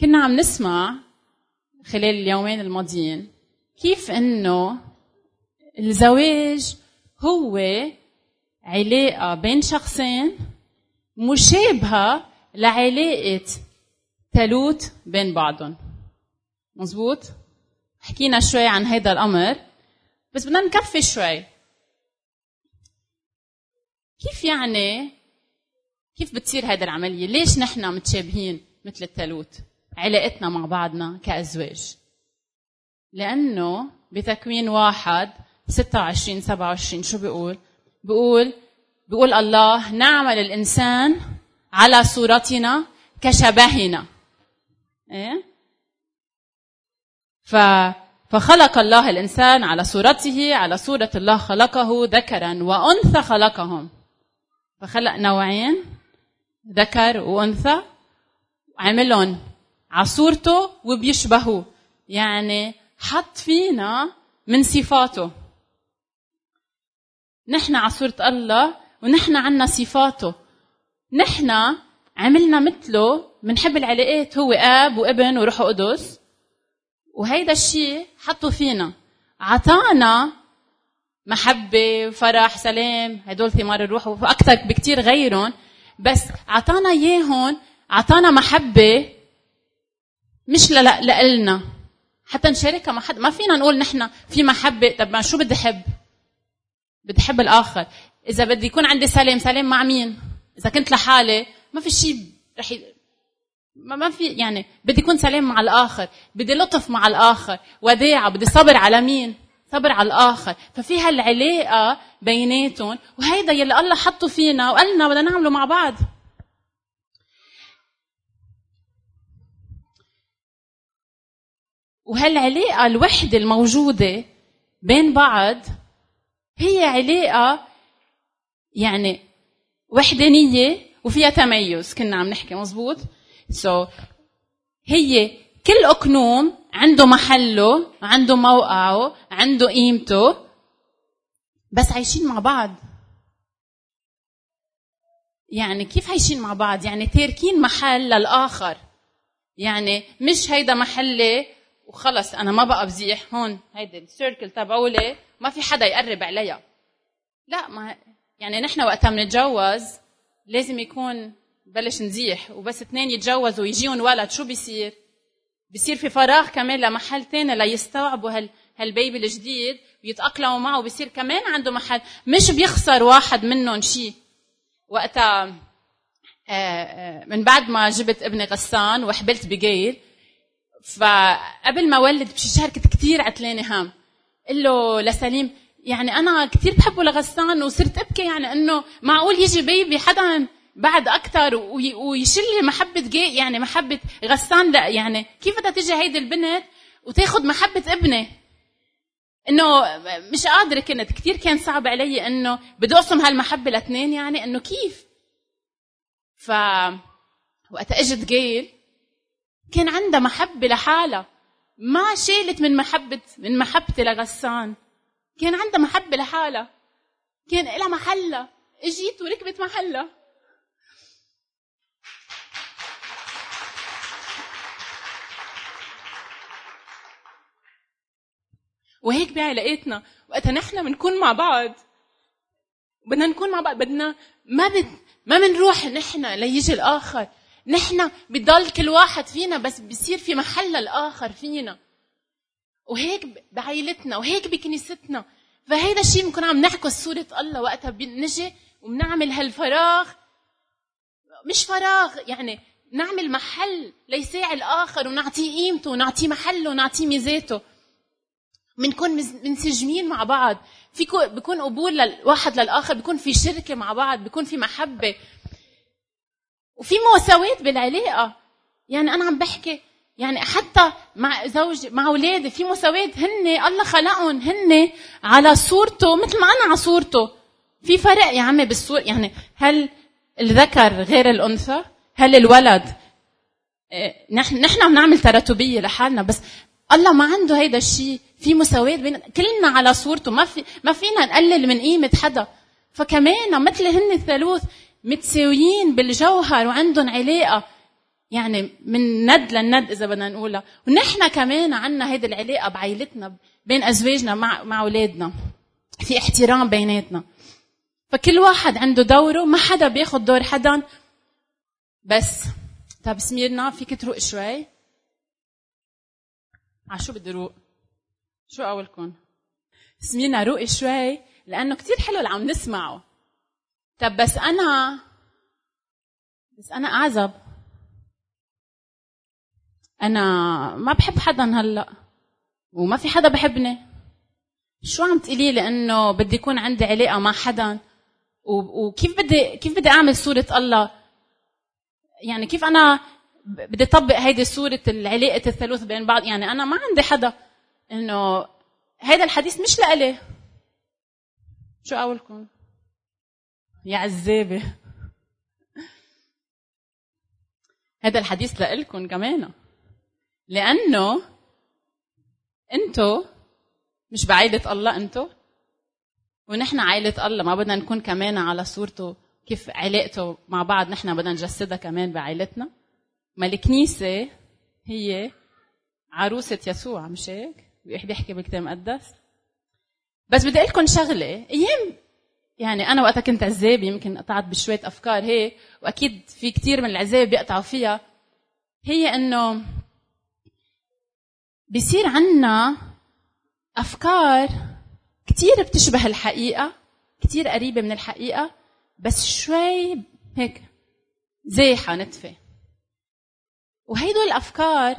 كنا عم نسمع خلال اليومين الماضيين كيف إنه الزواج هو علاقة بين شخصين مشابهة لعلاقة تالوت بين بعضهم. مزبوط؟ حكينا شوي عن هذا الأمر بس بدنا نكفي شوي. كيف يعني كيف بتصير هذه العملية؟ ليش نحن متشابهين مثل التالوت علاقتنا مع بعضنا كأزواج لأنه بتكوين واحد 26 27 شو بيقول؟ بيقول بيقول الله نعمل الإنسان على صورتنا كشبهنا إيه؟ ف فخلق الله الإنسان على صورته على صورة الله خلقه ذكرا وأنثى خلقهم فخلق نوعين ذكر وأنثى عملهم على صورته وبيشبهوه يعني حط فينا من صفاته. نحن على صورة الله ونحن عنا صفاته. نحن عملنا مثله بنحب العلاقات هو آب وابن وروح قدس وهيدا الشيء حطوا فينا. عطانا محبة وفرح سلام هدول ثمار الروح وأكثر بكتير غيرهم. بس عطانا إياهم عطانا محبة مش لنا حتى نشاركها مع حد. ما فينا نقول نحن في محبة. طب ما شو بدي أحب؟ بدي أحب الآخر. إذا بدي يكون عندي سلام سلام مع مين؟ إذا كنت لحالي ما في شيء رح ي... ما في يعني بدي يكون سلام مع الآخر. بدي لطف مع الآخر. وداعة. بدي صبر على مين؟ صبر على الآخر. ففي هالعلاقة بيناتهم. وهيدا يلي الله حطه فينا وقالنا بدنا نعمله مع بعض. وهالعلاقة الوحدة الموجودة بين بعض هي علاقة يعني وحدانية وفيها تميز؟ كنا عم نحكي مزبوط؟ سو so, هي كل أقنوم عنده محله عنده موقعه عنده قيمته بس عايشين مع بعض. يعني كيف عايشين مع بعض؟ يعني تاركين محل للآخر. يعني مش هيدا محلي وخلص أنا ما بقى بزيح هون. هيدي السيركل تبعولي ما في حدا يقرب عليها لا ما يعني نحن وقتها بنتجوز لازم يكون بلش نزيح وبس اثنين يتجوزوا ويجيهم ولد. شو بيصير؟ بصير في فراغ كمان لمحل تاني ليستوعبوا هال هالبيبي الجديد ويتأقلموا معه وبصير كمان عنده محل. مش بيخسر واحد منهم شيء وقتها آه، آه، من بعد ما جبت ابني غسان وحبلت بجيل فقبل ما ولد بشي شهر كنت كثير عتلانه هام. قل له لسليم يعني أنا كثير بحبه لغسان وصرت أبكي يعني إنه معقول يجي بيبي حدا بعد أكثر ويشيل لي محبة جي يعني محبة غسان. لا يعني كيف بدها تيجي هيدي البنت وتاخذ محبة ابني؟ إنه مش قادرة كنت. كثير كان صعب علي إنه بدي أقسم هالمحبة لاثنين يعني إنه كيف؟ ف وقت إجت جيل كان عندها محبة لحالها ما شالت من محبة من محبتي لغسان. كان عندها محبة لحالها كان لها محلها إجيت وركبت محلها وهيك بعلاقتنا وقتها نحن بنكون مع بعض. بدنا نكون مع بعض. بدنا ما بد ما بنروح نحن ليجي الآخر. نحن بضل كل واحد فينا بس بصير في محل الآخر فينا. وهيك بعائلتنا وهيك بكنيستنا. فهيدا الشيء بنكون عم نعكس صورة الله وقتها. بنجي وبنعمل هالفراغ. مش فراغ يعني نعمل محل ليساعي الآخر ونعطيه قيمته ونعطيه محله ونعطيه ميزاته. بنكون منسجمين مع بعض. في بيكون قبول للواحد للآخر بيكون في شركة مع بعض بيكون في محبة. وفي مساواة بالعلاقة يعني أنا عم بحكي يعني حتى مع زوج مع أولادي في مساواة هن الله خلقهم هن على صورته مثل ما أنا على صورته. في فرق يا عمي بالصور يعني هل الذكر غير الأنثى؟ هل الولد؟ إيه، نحن نحن عم نعمل تراتبية لحالنا بس الله ما عنده هيدا الشيء في مساواة بين كلنا على صورته ما في ما فينا نقلل من قيمة حدا. فكمان مثل هن الثالوث متساويين بالجوهر وعندهم علاقة. يعني من ند للند إذا بدنا نقولها. ونحن كمان عنا هيدي العلاقة بعائلتنا بين أزواجنا مع مع أولادنا. في احترام بيناتنا. فكل واحد عنده دوره ما حدا بياخذ دور حدا. بس طب سميرنا فيك تروق شوي. ع شو بدي روق؟ شو اولكم سميرنا روقي شوي لأنه كثير حلو اللي عم نسمعه. طب بس أنا بس أنا أعزب. أنا ما بحب حدا هلأ وما في حدا بحبني. شو عم تقولي لي بدي يكون عندي علاقة مع حدا؟ وكيف بدي كيف بدي أعمل صورة الله؟ يعني كيف أنا بدي أطبق هيدي صورة العلاقة الثالوث بين بعض؟ يعني أنا ما عندي حدا. إنه هيدا الحديث مش لإلي. شو قولكم يا عزابه هذا الحديث لإلكم كمان. لأنه أنتو مش بعائلة الله أنتو. ونحن عائلة الله ما بدنا نكون كمان على صورته كيف علاقته مع بعض. نحن بدنا نجسدها كمان بعائلتنا. ما الكنيسة هي عروسة يسوع مش هيك؟ بيحكي بالكتاب المقدس بس بدي أقول لكم شغلة. أيام يعني أنا وقتها كنت عزاب يمكن قطعت بشوية أفكار هيك وأكيد في كثير من العزاب بيقطعوا فيها. هي إنه بصير عنا أفكار كثير بتشبه الحقيقة كثير قريبة من الحقيقة بس شوي هيك زيحه نتفة. وهيدول الأفكار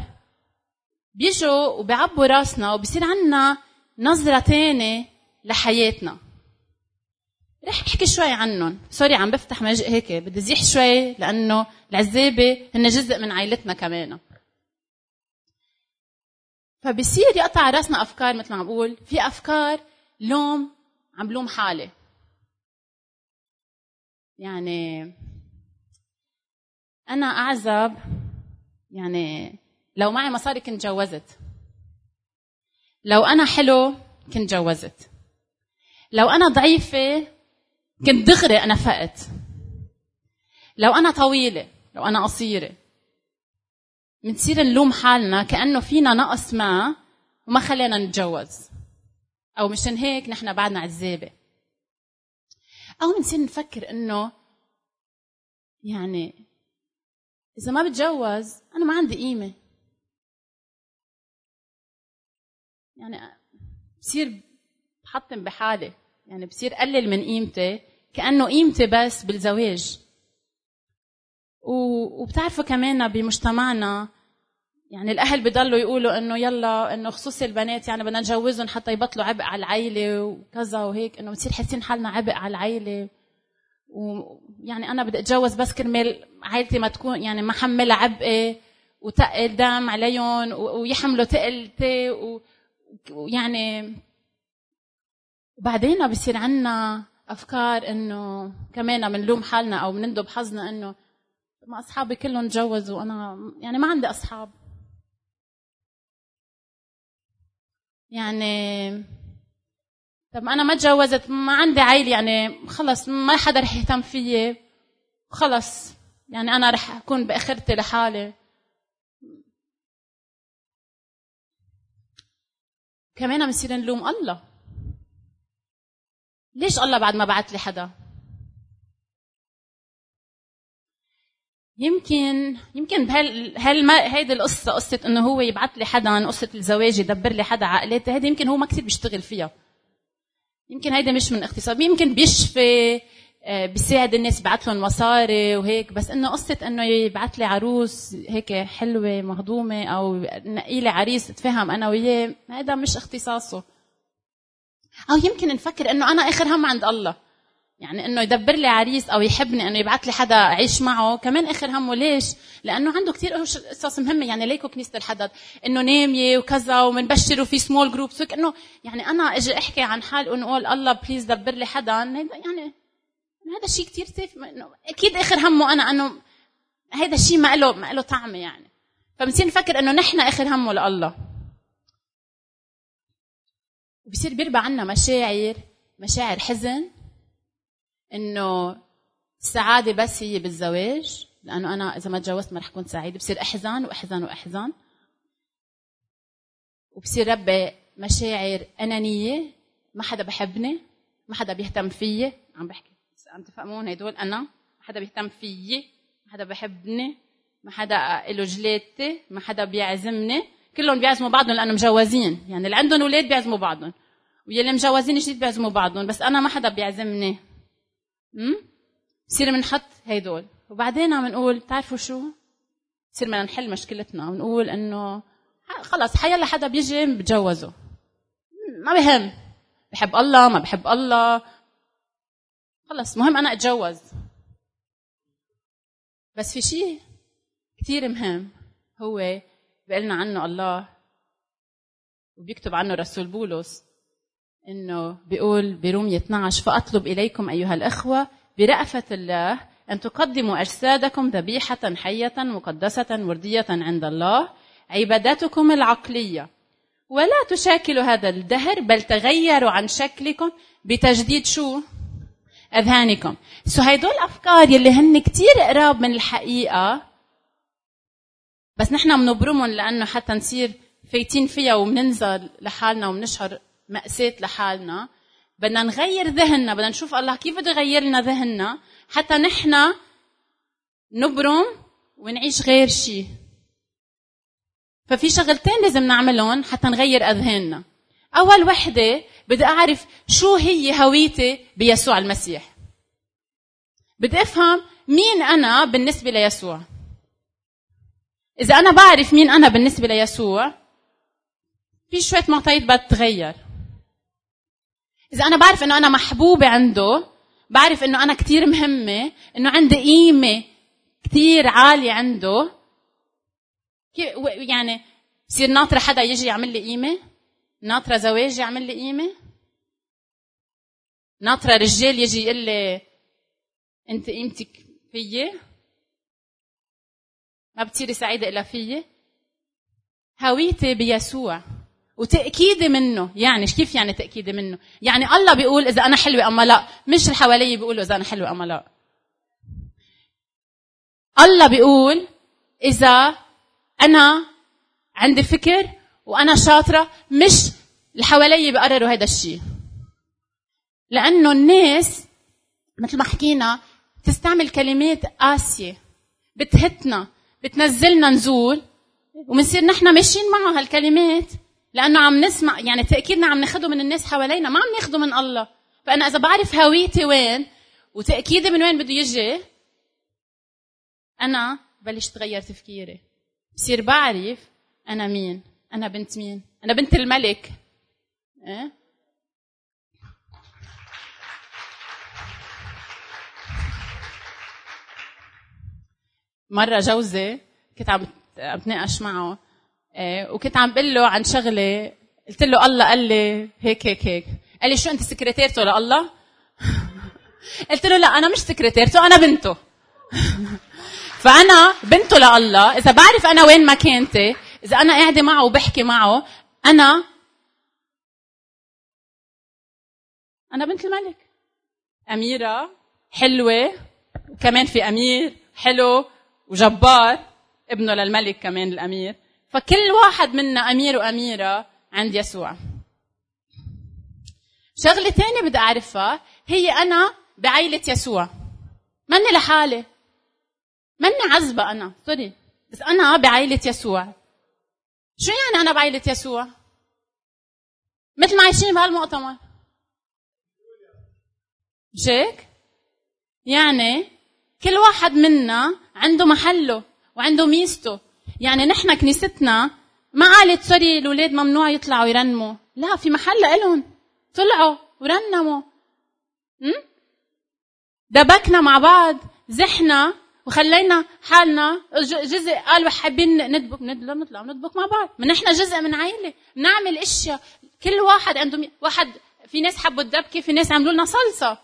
بيجوا وبيعبوا راسنا وبصير عنا نظرة تانية لحياتنا. رح احكي شوي عنهم. سوري عم بفتح مج... هيك. بدي زيح شوي لأنه العزابه هن جزء من عائلتنا كمان. فبصير يقطع راسنا أفكار مثل ما عم بقول. في أفكار لوم عم بلوم حالي. يعني أنا أعزب يعني لو معي مصاري كنت جوزت. لو أنا حلو كنت جوزت. لو أنا ضعيفة كنت دغري أنا فقت. لو أنا طويلة لو أنا قصيرة بنصير نلوم حالنا كأنه فينا نقص ما وما خلينا نتجوز. أو مشان هيك نحن بعدنا عزابة. أو بنصير نفكر إنه يعني إذا ما بتجوز أنا ما عندي قيمة. يعني بصير بحطم بحالي. يعني بصير قلل من قيمتي كأنه قيمتي بس بالزواج. وبتعرفوا كمان بمجتمعنا يعني الأهل بضلوا يقولوا إنه يلا إنه خصوصي البنات يعني بدنا نجوزهم حتى يبطلوا عبء على العيلة وكذا وهيك إنه بنصير حاسين حالنا عبء على العيلة. ويعني أنا بدي أتجوز بس كرمال عائلتي ما تكون يعني ما حملها عبئه وتقل دم عليهم ويحملوا تقلتي ويعني وبعدين بصير عنا أفكار إنه كمان بنلوم حالنا أو بنندب حظنا إنه ما أصحابي كلهم تجوزوا. وأنا يعني ما عندي أصحاب. يعني طب أنا ما تجوزت ما عندي عائله يعني خلص ما حدا رح يهتم فيي. خلص. يعني أنا رح أكون بآخرتي لحالي. كمان بنصير نلوم الله. ليش الله بعد ما بعت لي حدا؟ يمكن يمكن بهال هال هيدي القصة قصة إنه هو يبعث لي حدا قصة الزواج يدبر لي حدا عقلاتي هيدي يمكن هو ما كثير بيشتغل فيها. يمكن هيدا مش من اختصاص يمكن بيشفي آه، بيساعد الناس يبعث لهم مصاري وهيك بس إنه قصة إنه يبعث لي عروس هيك حلوة مهضومة أو نقي لي عريس اتفاهم أنا وياه هذا مش اختصاصه. أو يمكن نفكر إنه أنا آخر هم عند الله. يعني إنه يدبر لي عريس أو يحبني إنه يبعث لي حدا أعيش معه. كمان آخر همه ليش لأنه عنده كثير قصص مهمة. يعني ليكو كنيسة الحدد إنه ناميه وكذا ومنبشر وفي small groups إنه يعني أنا أجي أحكي عن حال ونقول الله please دبر لي حدا. يعني هذا الشيء كثير سخيف أكيد آخر همه أنا إنه هذا الشيء ما له ما له طعم يعني. فبنصير نفكر إنه نحن آخر همه لله. وبصير بيربى عنا مشاعر مشاعر حزن إنه السعادة بس هي بالزواج لأنه أنا إذا ما تجوزت ما رح اكون سعيدة بصير احزن واحزن واحزن وبصير ربي مشاعر أنانية ما حدا بحبني ما حدا بيهتم فيي. عم بحكي عم تفهمون هدول؟ أنا ما حدا بيهتم فيي ما حدا بحبني ما حدا له جلاتي ما حدا بيعزمني. كلهم بيعزموا بعضهم لأنه مجوزين يعني اللي عندهم أولاد بيعزموا بعضهم واللي مجوزين جديد بيعزموا بعضهم. بس أنا ما حدا بيعزمني. امم بصير بنحط هدول وبعدين عم نقول بتعرفوا شو؟ بصير بدنا نحل مشكلتنا. ونقول إنه خلص حيلا حدا بيجي بتجوزه ما بهم. بحب الله ما بحب الله. خلص مهم أنا أتجوز. بس في شيء كثير مهم هو بيقلنا عنه الله وبيكتب عنه رسول بولس إنه بيقول برومية 12 فأطلب إليكم أيها الأخوة برأفة الله أن تقدموا أجسادكم ذبيحة حية مقدسة وردية عند الله عبادتكم العقلية. ولا تشاكلوا هذا الدهر بل تغيروا عن شكلكم بتجديد شو؟ أذهانكم. سو هيدول الافكار يلي هن كتير قراب من الحقيقة. بس نحن بنبرمهم لأنه حتى نصير فايتين فيها وبننزل لحالنا وبنشعر مأساة لحالنا. بدنا نغير ذهننا بدنا نشوف الله كيف بده يغير لنا ذهننا حتى نحن نبرم ونعيش غير شيء ففي شغلتين لازم نعملهم حتى نغير أذهاننا. أول وحدة بدي أعرف شو هي هويتي بيسوع المسيح. بدي أفهم مين أنا بالنسبة ليسوع. إذا أنا بعرف مين أنا بالنسبة ليسوع في شوية معطيات بتتغير إذا أنا بعرف إنه أنا محبوبة عنده بعرف إنه أنا كثير مهمة إنه عندي قيمة كثير عالية عنده يعني بصير ناطرة حدا يجي يعمل لي قيمة؟ ناطرة زواج يعمل لي قيمة؟ ناطرة رجال يجي يقول لي أنت قيمتك فيي؟ ما بتصيري سعيده الا فيي هويتي بيسوع وتأكيدي منه. يعني كيف يعني تأكيدي منه؟ يعني الله بيقول إذا أنا حلوة أما لا. مش اللي حوالي بيقولوا إذا أنا حلوة أما لا. الله بيقول إذا أنا عندي فكر وأنا شاطرة مش اللي حوالي بقرروا هذا الشيء لأنه الناس مثل ما حكينا تستعمل كلمات قاسية. بتهتنا. بتنزلنا نزول وبنصير نحن ماشيين معها هالكلمات. لأنه عم نسمع يعني تأكيدنا عم ناخده من الناس حوالينا ما عم ناخده من الله. فأنا إذا بعرف هويتي وين وتأكيدي من وين بده يجي أنا بلش تغير تفكيري. بصير بعرف أنا مين أنا بنت مين أنا بنت الملك. إيه؟ مرة جوزي كنت عم بتناقش معه إيه، وكنت عم بقول له عن شغلة. قلت له الله قال لي هيك هيك هيك. قال لي شو أنت سكرتيرته لله؟ قلت له لا أنا مش سكرتيرته أنا بنته. فأنا بنته لله. إذا بعرف أنا وين مكانتي إذا أنا قاعدة معه وبحكي معه أنا أنا بنت الملك. أميرة حلوة وكمان في أمير حلو. وجبار ابنه للملك كمان الأمير. فكل واحد منا أمير وأميرة عند يسوع. شغلة ثانية بدي أعرفها هي أنا بعيله يسوع. ماني لحالي. ماني عزبة أنا سوري. بس أنا بعيله يسوع. شو يعني أنا بعيله يسوع؟ مثل ما عايشين بهالمؤتمر. مش هيك؟ يعني كل واحد منا عنده محله وعنده ميزته. يعني نحن كنيستنا ما قالت سوري الاولاد ممنوع يطلعوا يرنموا. لا في محل لهم طلعوا ورنموا. دبكنا مع بعض زحنا وخلينا حالنا جزء قالوا حابين ندبك نطلع ندبك مع بعض. ما نحن جزء من عائله بنعمل إشياء. كل واحد عنده. واحد في ناس حبوا الدبكة في ناس عملوا لنا صلصة.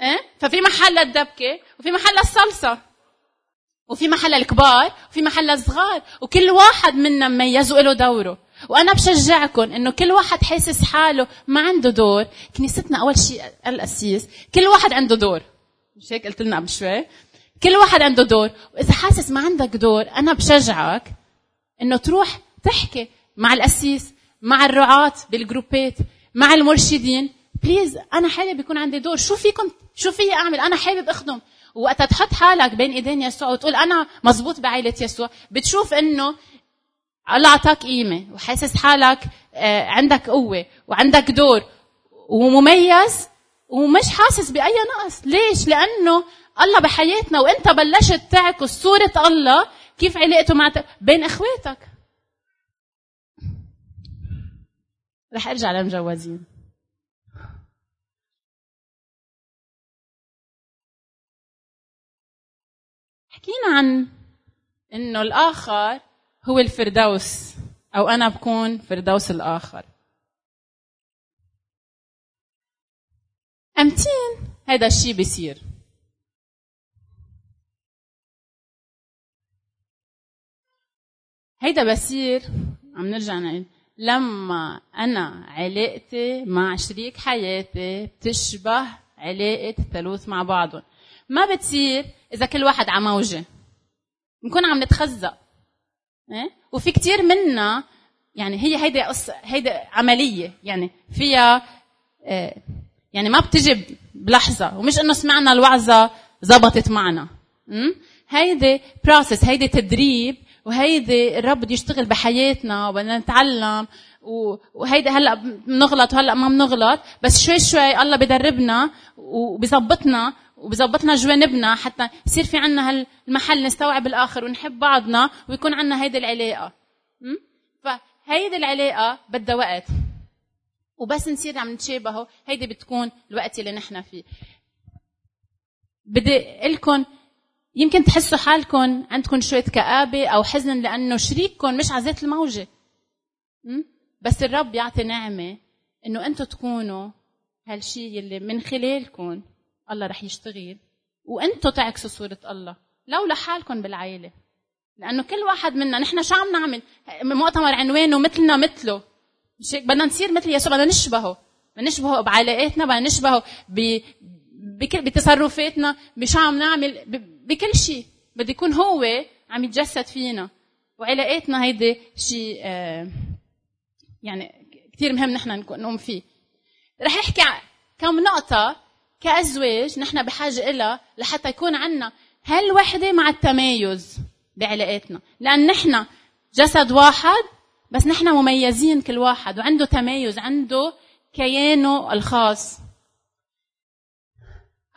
إيه؟ ففي محل للدبكه وفي محل للصلصه وفي محل الكبار وفي محل الصغار وكل واحد منا مميز وله دوره. وأنا بشجعكم إنه كل واحد حاسس حاله ما عنده دور. كنيستنا أول شيء القسيس. كل واحد عنده دور. مش هيك قلت لنا قبل شوي؟ كل واحد عنده دور. وإذا حاسس ما عندك دور أنا بشجعك إنه تروح تحكي مع القسيس مع الرعاة بالجروبات مع المرشدين. بليز أنا حابب يكون عندي دور. شو فيكم؟ شو في أعمل؟ أنا حابب أخدم. وقتها تحط حالك بين إيدين يسوع وتقول أنا مزبوط بعائلة يسوع. بتشوف إنه الله أعطاك قيمة وحاسس حالك آه، عندك قوة وعندك دور ومميز ومش حاسس بأي نقص. ليش؟ لأنه الله بحياتنا وإنت بلشت تعكس صورة الله كيف علاقته مع بين إخواتك. رح أرجع للمجوزين حكينا عن إنه الآخر هو الفردوس أو أنا بكون فردوس الآخر. أمتين هذا الشيء بيصير. هيدا بصير عم نرجع نقول لما أنا علاقتي مع شريك حياتي بتشبه علاقة الثالوث مع بعضهم. ما بتصير إذا كل واحد على موجة. بنكون عم نتخزق إيه؟ وفي كتير منا يعني هي هيدي قصة هيدي عملية. يعني فيها إيه، يعني ما بتجي بلحظة. ومش إنه سمعنا الوعظة زبطت معنا. هيدي بروسس هيدي تدريب. وهيدي الرب بده يشتغل بحياتنا وبدنا نتعلم. وهيدي هلأ بنغلط وهلأ ما بنغلط. بس شوي شوي الله بدربنا وبظبطنا وبظبطنا جوانبنا حتى يصير في عنا هالمحل نستوعب الآخر ونحب بعضنا ويكون عنا هيدي العلاقة. فهيدي العلاقة بدها وقت. وبس نصير عم نتشابهوا هيدي بتكون الوقت اللي نحن فيه. بدي لكم يمكن تحسوا حالكم عندكم شوية كآبة أو حزن لأنه شريككم مش على ذات الموجة. بس الرب يعطي نعمة إنه أنتم تكونوا هالشي اللي من خلالكم الله رح يشتغل. وأنتم تعكسوا صورة الله. لو لحالكم بالعائلة لأنه كل واحد منا نحن شو عم نعمل؟ مؤتمر عنوانه مثلنا مثله. مش بدنا نصير مثل يسوع بدنا نشبهه. بدنا نشبهه بعلاقاتنا بدنا نشبهه ب... بتصرفاتنا بشو عم نعمل بكل شيء. بده يكون هو عم يتجسد فينا. وعلاقاتنا هيدي شيء آه، يعني كثير مهم نحن نقوم فيه. رح أحكي كم نقطة كأزواج نحن بحاجة إلها لحتى يكون عنا هالوحدة مع التمايز بعلاقاتنا. لأن نحن جسد واحد بس نحن مميزين كل واحد وعنده تمايز عنده كيانه الخاص.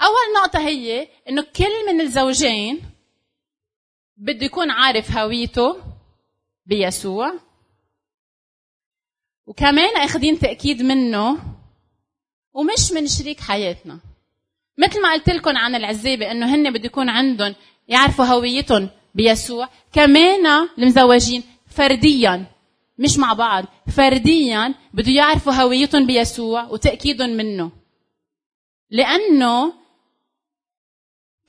أول نقطة هي إنه كل من الزوجين بده يكون عارف هويته بيسوع وكمان أخذين تأكيد منه ومش من شريك حياتنا. مثل ما قلت لكم عن العزابة إنه هن بده يكون عندهم يعرفوا هويتهم بيسوع كمان المزوجين فرديا مش مع بعض فرديا بده يعرفوا هويتهم بيسوع وتأكيدهم منه. لأنه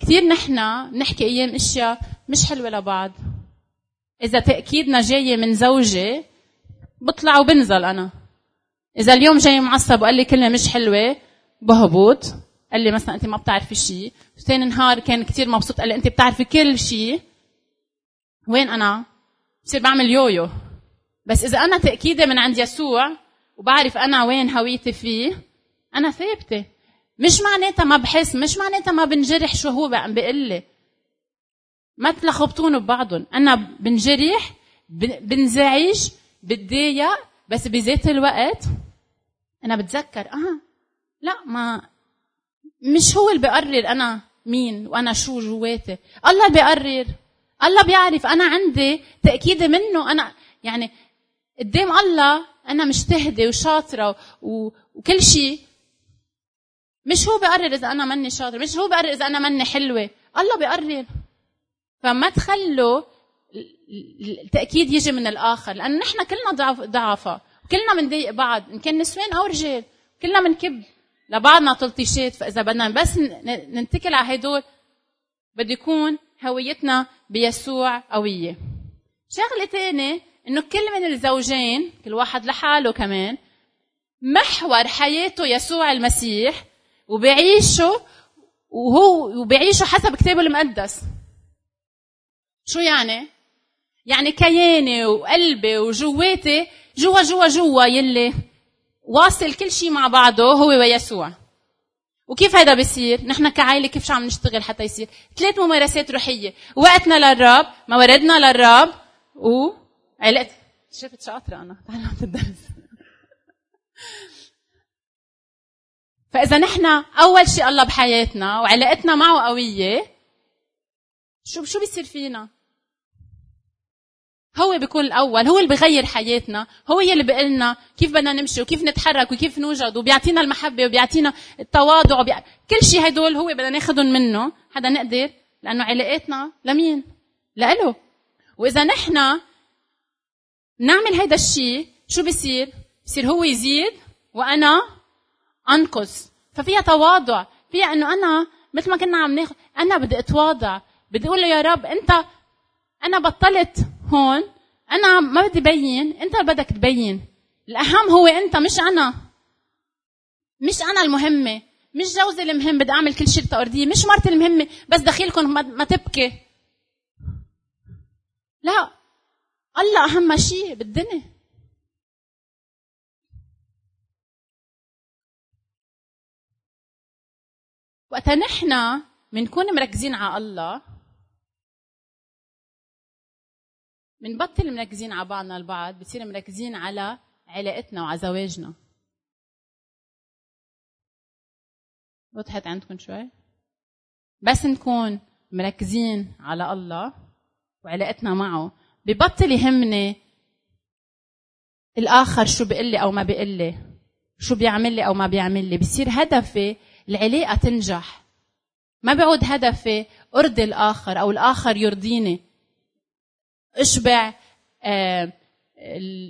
كثير نحن نحكي أيام أشياء مش حلوة لبعض. إذا تأكيدنا جاية من زوجي بطلع وبنزل أنا. إذا اليوم جاي معصب وقال لي كلمة مش حلوة بهبط قال لي مثلا أنت ما بتعرفي شيء ثاني نهار كان كثير مبسوط قال لي أنت بتعرفي كل شيء وين أنا؟ بصير بعمل يويو. بس إذا أنا تاكيدي من عند يسوع وبعرف أنا وين هويتي فيه أنا ثابتة. مش معناتها ما بحس مش معناتها ما بنجرح شو هو عم بيقول لي. ما تلخبطون ببعضهم. أنا بنجرح بنزعج بتضايق بس بذات الوقت أنا بتذكر. آه. لا ما مش هو اللي بيقرر أنا مين وأنا شو جواتي. الله بيقرر. الله بيعرف. أنا عندي تأكيد منه. أنا يعني قدام الله أنا مجتهدة وشاطرة وكل شيء. مش هو بيقرر إذا أنا مني شاطر مش هو بيقرر إذا أنا مني حلوة. الله بيقرر. فما تخلوا التأكيد يجي من الآخر. لأنه نحن كلنا ضعف ضعفاء. كلنا بنضايق بعض. إن كان نسوان أو رجال. كلنا بنكب. لبعضنا تلطيشات فإذا بدنا بس ننتكل على هدول بده يكون هويتنا بيسوع قوية. شغلة ثانية إنه كل من الزوجين كل واحد لحاله كمان محور حياته يسوع المسيح وبيعيشوا وهو وبيعيشوا حسب كتابه المقدس. شو يعني؟ يعني كياني وقلبي وجواتي جوا جوا جوا يلي واصل كل شيء مع بعضه هو ويسوع وكيف هذا بيصير؟ نحن كعائلة كيف شو عم نشتغل حتى يصير؟ ثلاث ممارسات روحية، وقتنا للرب، مواردنا للرب، و علاقة شفت شاطرة أنا تعلمت الدرس فإذا نحن أول شيء الله بحياتنا وعلاقتنا معه قوية شو شو بيصير فينا؟ هو بيكون الأول هو اللي بغير حياتنا هو اللي بيقلنا كيف بدنا نمشي وكيف نتحرك وكيف نوجد وبيعطينا المحبة وبيعطينا التواضع وبيع... كل شيء هدول هو بدنا ناخذهم منه حدا نقدر لأنه علاقاتنا لمين؟ لإله. وإذا نحن نعمل هيدا الشيء شو بصير بصير هو يزيد وأنا أنقص. ففيها تواضع فيها إنه أنا مثل ما كنا عم ناخذ أنا بدي أتواضع بدي أقول له يا رب أنت أنا بطلت هون أنا ما بدي بين أنت بدك تبين. الأهم هو أنت مش أنا. مش أنا المهمة. مش جوزي المهم بدي أعمل كل شيء تأرديه مش مرتي المهمة بس دخيلكم ما تبكي. لا. الله أهم شيء بالدنيا. وقتا نحن بنكون مركزين على الله بنبطل مركزين على بعضنا البعض بصير مركزين على علاقتنا وعلى زواجنا. وضحت عندكم شوي؟ بس نكون مركزين على الله وعلاقتنا معه. ببطل يهمني الآخر شو بيقول لي أو ما بيقول لي شو بيعمل لي أو ما بيعمل لي. بصير هدفي العلاقة تنجح. ما بيعود هدفي أرضي الآخر أو الآخر يرضيني. اشبع آه،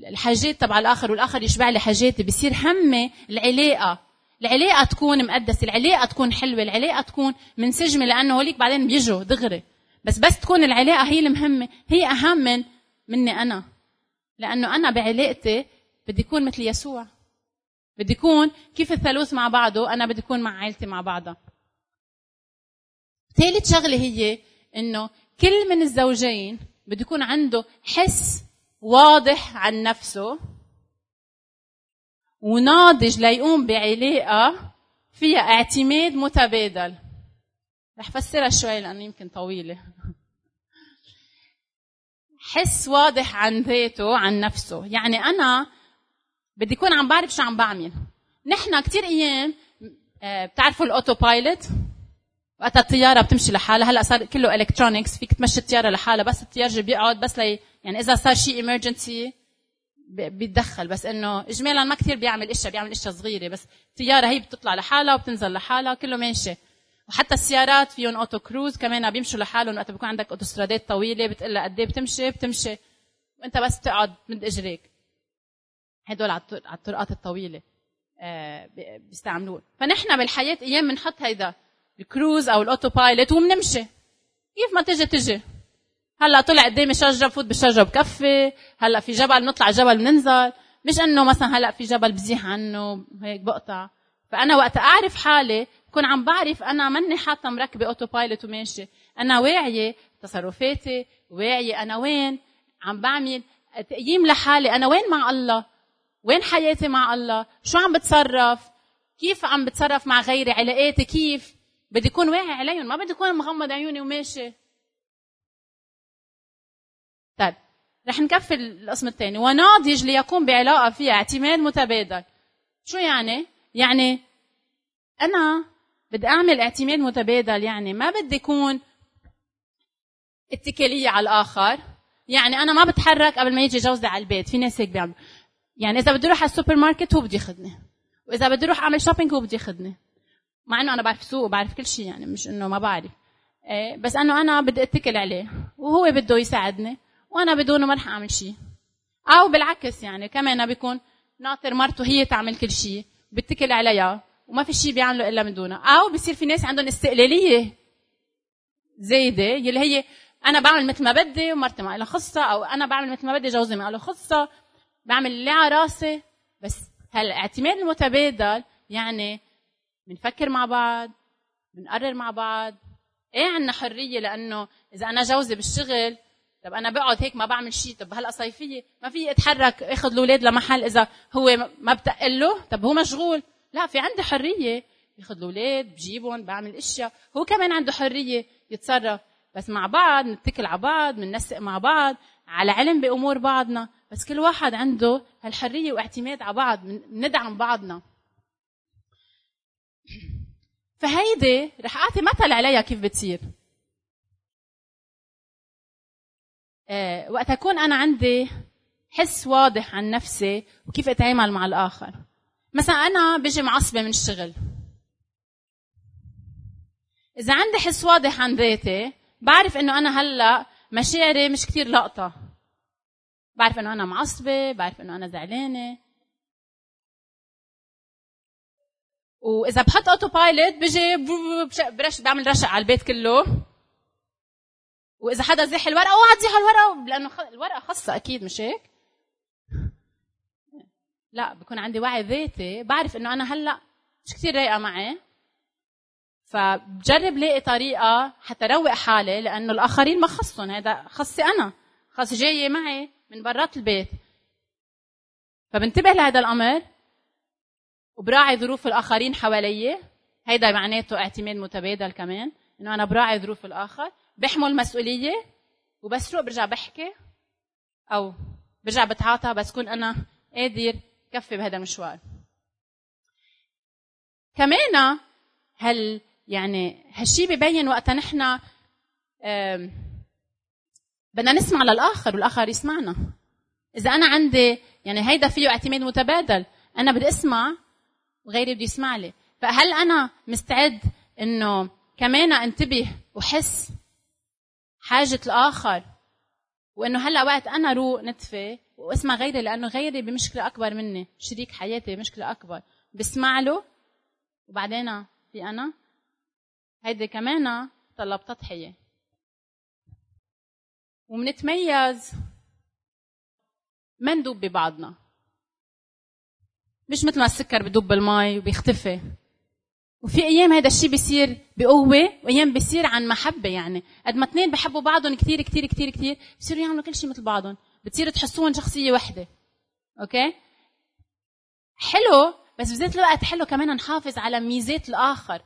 الحاجات تبع الآخر والآخر يشبع لي حاجاتي. بصير همي العلاقة. العلاقة تكون مقدسة العلاقة تكون حلوة العلاقة تكون منسجمة لأنه هوليك بعدين بيجوا دغري. بس بس تكون العلاقة هي المهمة. هي أهم من مني أنا. لأنه أنا بعلاقتي بدي اكون مثل يسوع. بدي اكون كيف الثالوث مع بعضه أنا بدي اكون مع عائلتي مع بعضها. ثالث شغلة هي إنه كل من الزوجين بده يكون عنده حس واضح عن نفسه وناضج ليقوم بعلاقة فيها اعتماد متبادل. رح فسرها شوي لأنه يمكن طويلة. حس واضح عن ذاته عن نفسه. يعني أنا بدي أكون عم بعرف شو عم بعمل. نحن كتير أيام آه، بتعرفوا ال autopilot وقتها الطيارة بتمشي لحالها. هلأ صار كله electronics فيك تمشي الطيارة لحالها. بس الطيار بيقعد بس لي يعني إذا صار شيء emergency بيتدخل. بس إنه اجمالا ما كثير بيعمل إشياء بيعمل إشياء صغيرة. بس الطيارة هي بتطلع لحالها وبتنزل لحالها كله ماشي. وحتى السيارات فيهم auto cruise كمان بيمشوا لحالهم وقت بيكون عندك اوتوسترادات طويلة بتقول قد إيه بتمشي بتمشي. وأنت بس تقعد تمد إجريك. هدول على الطرقات الطويلة آه، بيستعملون فنحن بالحياة أيام بنحط هيدا. الكروز أو ال autopilot وبنمشي كيف ما تجي تجي. هلأ طلع قدامي شجره بفوت بالشجره بكفي. هلأ في جبل بنطلع جبل بننزل مش إنه مثلا هلأ في جبل بزيح عنه هيك بقطع. فأنا وقت أعرف حالي بكون عم بعرف أنا ماني حاطة مركبة autopilot وماشي. أنا واعية تصرفاتي واعية أنا وين عم بعمل تقييم لحالي. أنا وين مع الله؟ وين حياتي مع الله؟ شو عم بتصرف؟ كيف عم بتصرف مع غيري؟ علاقاتي كيف؟ بدي اكون واعي عليهم ما بدي اكون مغمض عيوني وماشي. طيب رح نكفي القسم الثاني. وناضج ليقوم بعلاقة فيها اعتماد متبادل. شو يعني؟ يعني أنا بدي أعمل اعتماد متبادل يعني ما بدي اكون اتكالية على الآخر. يعني أنا ما بتحرك قبل ما يجي جوزي على البيت في ناس هيك بيعملوا. يعني إذا بدي أروح على السوبر ماركت هو بده ياخذني وإذا بدي أروح أعمل shopping هو بده ياخذني مع إنه أنا بعرف سوق وبعرف كل شيء يعني مش إنه ما بعرف. إيه بس إنه أنا بدي اتكل عليه وهو بده يساعدني وأنا بدونه ما رح أعمل شيء. أو بالعكس يعني كمان بيكون ناطر مرته هي تعمل كل شيء بتكل عليها وما في شيء بيعمله إلا من دونها. أو بصير في ناس عندهم استقلالية زايدة يلي هي أنا بعمل مثل ما بدي ومرتي ما لها خصة أو أنا بعمل مثل ما بدي جوزي ما له خصة بعمل اللي على راسي. بس هالاعتماد المتبادل يعني بنفكر مع بعض بنقرر مع بعض. إيه عندنا حرية لأنه إذا أنا جوزي بالشغل طب أنا بقعد هيك ما بعمل شيء طب هلأ صيفيه ما في أتحرك آخذ الأولاد لمحل إذا هو ما بتقل له طب هو مشغول؟ لا في عندي حرية. باخذ الأولاد بجيبهم بعمل أشياء. هو كمان عنده حرية يتصرف. بس مع بعض نتكل على بعض بننسق مع بعض على علم بأمور بعضنا. بس كل واحد عنده هالحرية واعتماد على بعض ندعم بعضنا. فهيدي رح أعطي مثل عليها كيف بتصير. آه، وقت أكون أنا عندي حس واضح عن نفسي وكيف أتعامل مع الآخر. مثلا أنا بيجي معصبة من الشغل. إذا عندي حس واضح عن ذاتي بعرف إنه أنا هلأ مشاعري مش كثير لقطه بعرف إنه أنا معصبة بعرف إنه أنا زعلانة. وإذا بحط autopilot بيجي برش بعمل رشق على البيت كله. وإذا حدا زح الورقة أوعى تزيح الورقة لأنه الورقة خاصة أكيد مش هيك؟ لا بكون عندي وعي ذاتي بعرف إنه أنا هلأ مش كثير رايقة معي. فبجرب لاقي طريقة حتى روق حالي لأنه الآخرين ما خصهم هذا خصي أنا. خاص جاية معي من برات البيت. فبنتبه لهذا الأمر. وبراعي ظروف الآخرين حوالي. هيدا معناته اعتماد متبادل كمان إنه أنا براعي ظروف الآخر بحمل مسؤولية وبس روق برجع بحكي؟ أو برجع بتعاطى بس كون أنا قادر كفي بهذا المشوار. كمان هل يعني هالشي ببين وقتها نحن بدنا نسمع للآخر والآخر يسمعنا. إذا أنا عندي يعني هيدا فيه اعتماد متبادل أنا بدي أسمع وغيري بده يسمع لي. فهل أنا مستعد إنه كمان أنتبه وحس حاجة الآخر؟ وإنه هلأ وقت أنا روق نتفة وأسمع غيري لأنه غيري بمشكلة أكبر مني شريك حياتي بمشكلة أكبر. بسمع له وبعدين في أنا؟ هيدي كمان طلب تضحية. ومنتميز ما ندوب ببعضنا. مش مثل ما السكر بدوب بالمي وبيختفي. وفي أيام هذا الشيء بيصير بقوة وأيام بيصير عن محبة يعني. قد ما اثنين بحبوا بعضهم كثير كثير كثير كثير بصيروا يعملوا كل شيء مثل بعضهم. بتصيروا تحسوهم شخصية وحدة. أوكي؟ حلو بس بذات الوقت حلو كمان نحافظ على ميزات الآخر.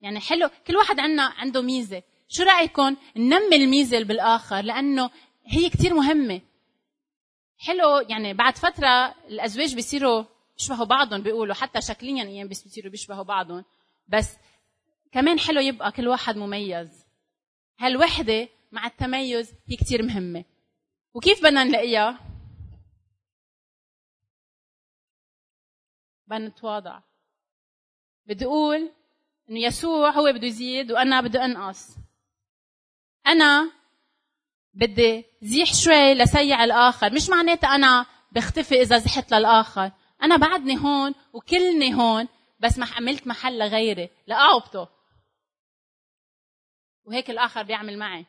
يعني حلو كل واحد عنا عنده ميزة. شو رايكم ننمي الميزة اللي بالآخر؟ لأنه هي كثير مهمة. حلو يعني بعد فترة الأزواج بيصيروا بيشبهوا بعضهم بيقولوا حتى شكليا أيام بيصيروا بيشبهوا بعضهم. بس كمان حلو يبقى كل واحد مميز. هالوحدة مع التميز هي كثير مهمة. وكيف بدنا نلاقيها؟ بدنا نتواضع. بدي أقول إنه يسوع هو بده يزيد وأنا بدي أنقص. أنا بدي زيح شوي لسيع الآخر. مش معناتها أنا بختفي إذا زحت للآخر. أنا بعدني هون وكلني هون بس ما عملت محل لغيري لاعبطه وهيك الآخر بيعمل معي.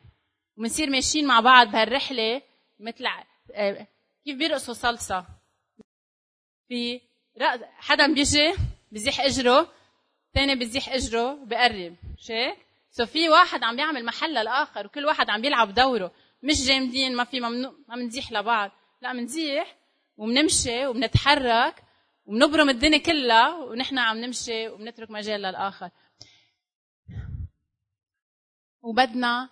وبنصير ماشيين مع بعض بهالرحلة مثل آه، كيف بيرقصوا صلصة. في حدا بيجي بزيح إجره ثاني بزيح إجره بقرب. شيك سو في واحد عم بيعمل محل للآخر وكل واحد عم بيلعب دوره. مش جامدين ما في ممنوع ما بنزيح لبعض. لا بنزيح وبنمشي وبنتحرك وبنبرم الدنيا كلها ونحن عم نمشي وبنترك مجال للآخر. وبدنا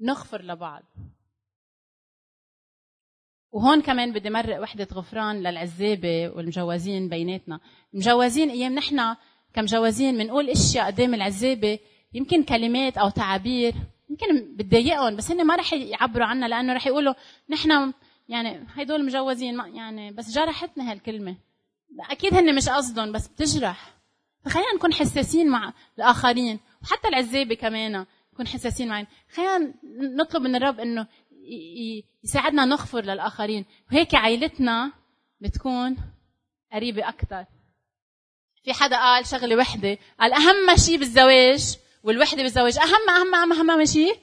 نغفر لبعض. وهون كمان بدي مرق وحدة غفران للعزابة والمجوزين بيناتنا. المجوزين أيام نحن كمجوزين بنقول إشياء قدام العزابة يمكن كلمات أو تعابير يمكن بتضايقهم بس هن ما رح يعبروا عنا لأنه رح يقولوا نحن يعني هدول مجوزين يعني بس جرحتنا هالكلمة. أكيد هن مش قصدهم بس بتجرح. فخلينا نكون حساسين مع الآخرين وحتى العزابة كمان نكون حساسين معين. خلينا نطلب من الرب إنه يساعدنا نغفر للآخرين. وهيك عائلتنا بتكون قريبة أكثر في حدا قال شغلة وحدة قال أهم شيء بالزواج والوحدة بالزواج أهم أهم أهم أهم شيء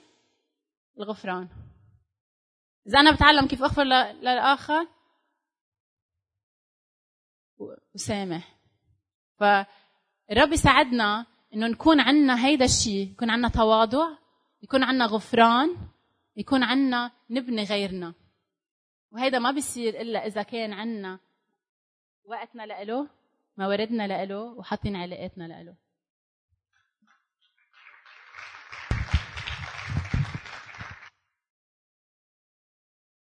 الغفران. اذا أنا بتعلم كيف اغفر للآخر؟ وسامح. فرب يساعدنا إنه نكون عندنا هيدا الشيء يكون عندنا تواضع يكون عنا غفران يكون عنا نبني غيرنا. وهيدا ما بيصير إلا إذا كان عنا وقتنا لإله مواردنا لإله وحاطين علاقاتنا لإله.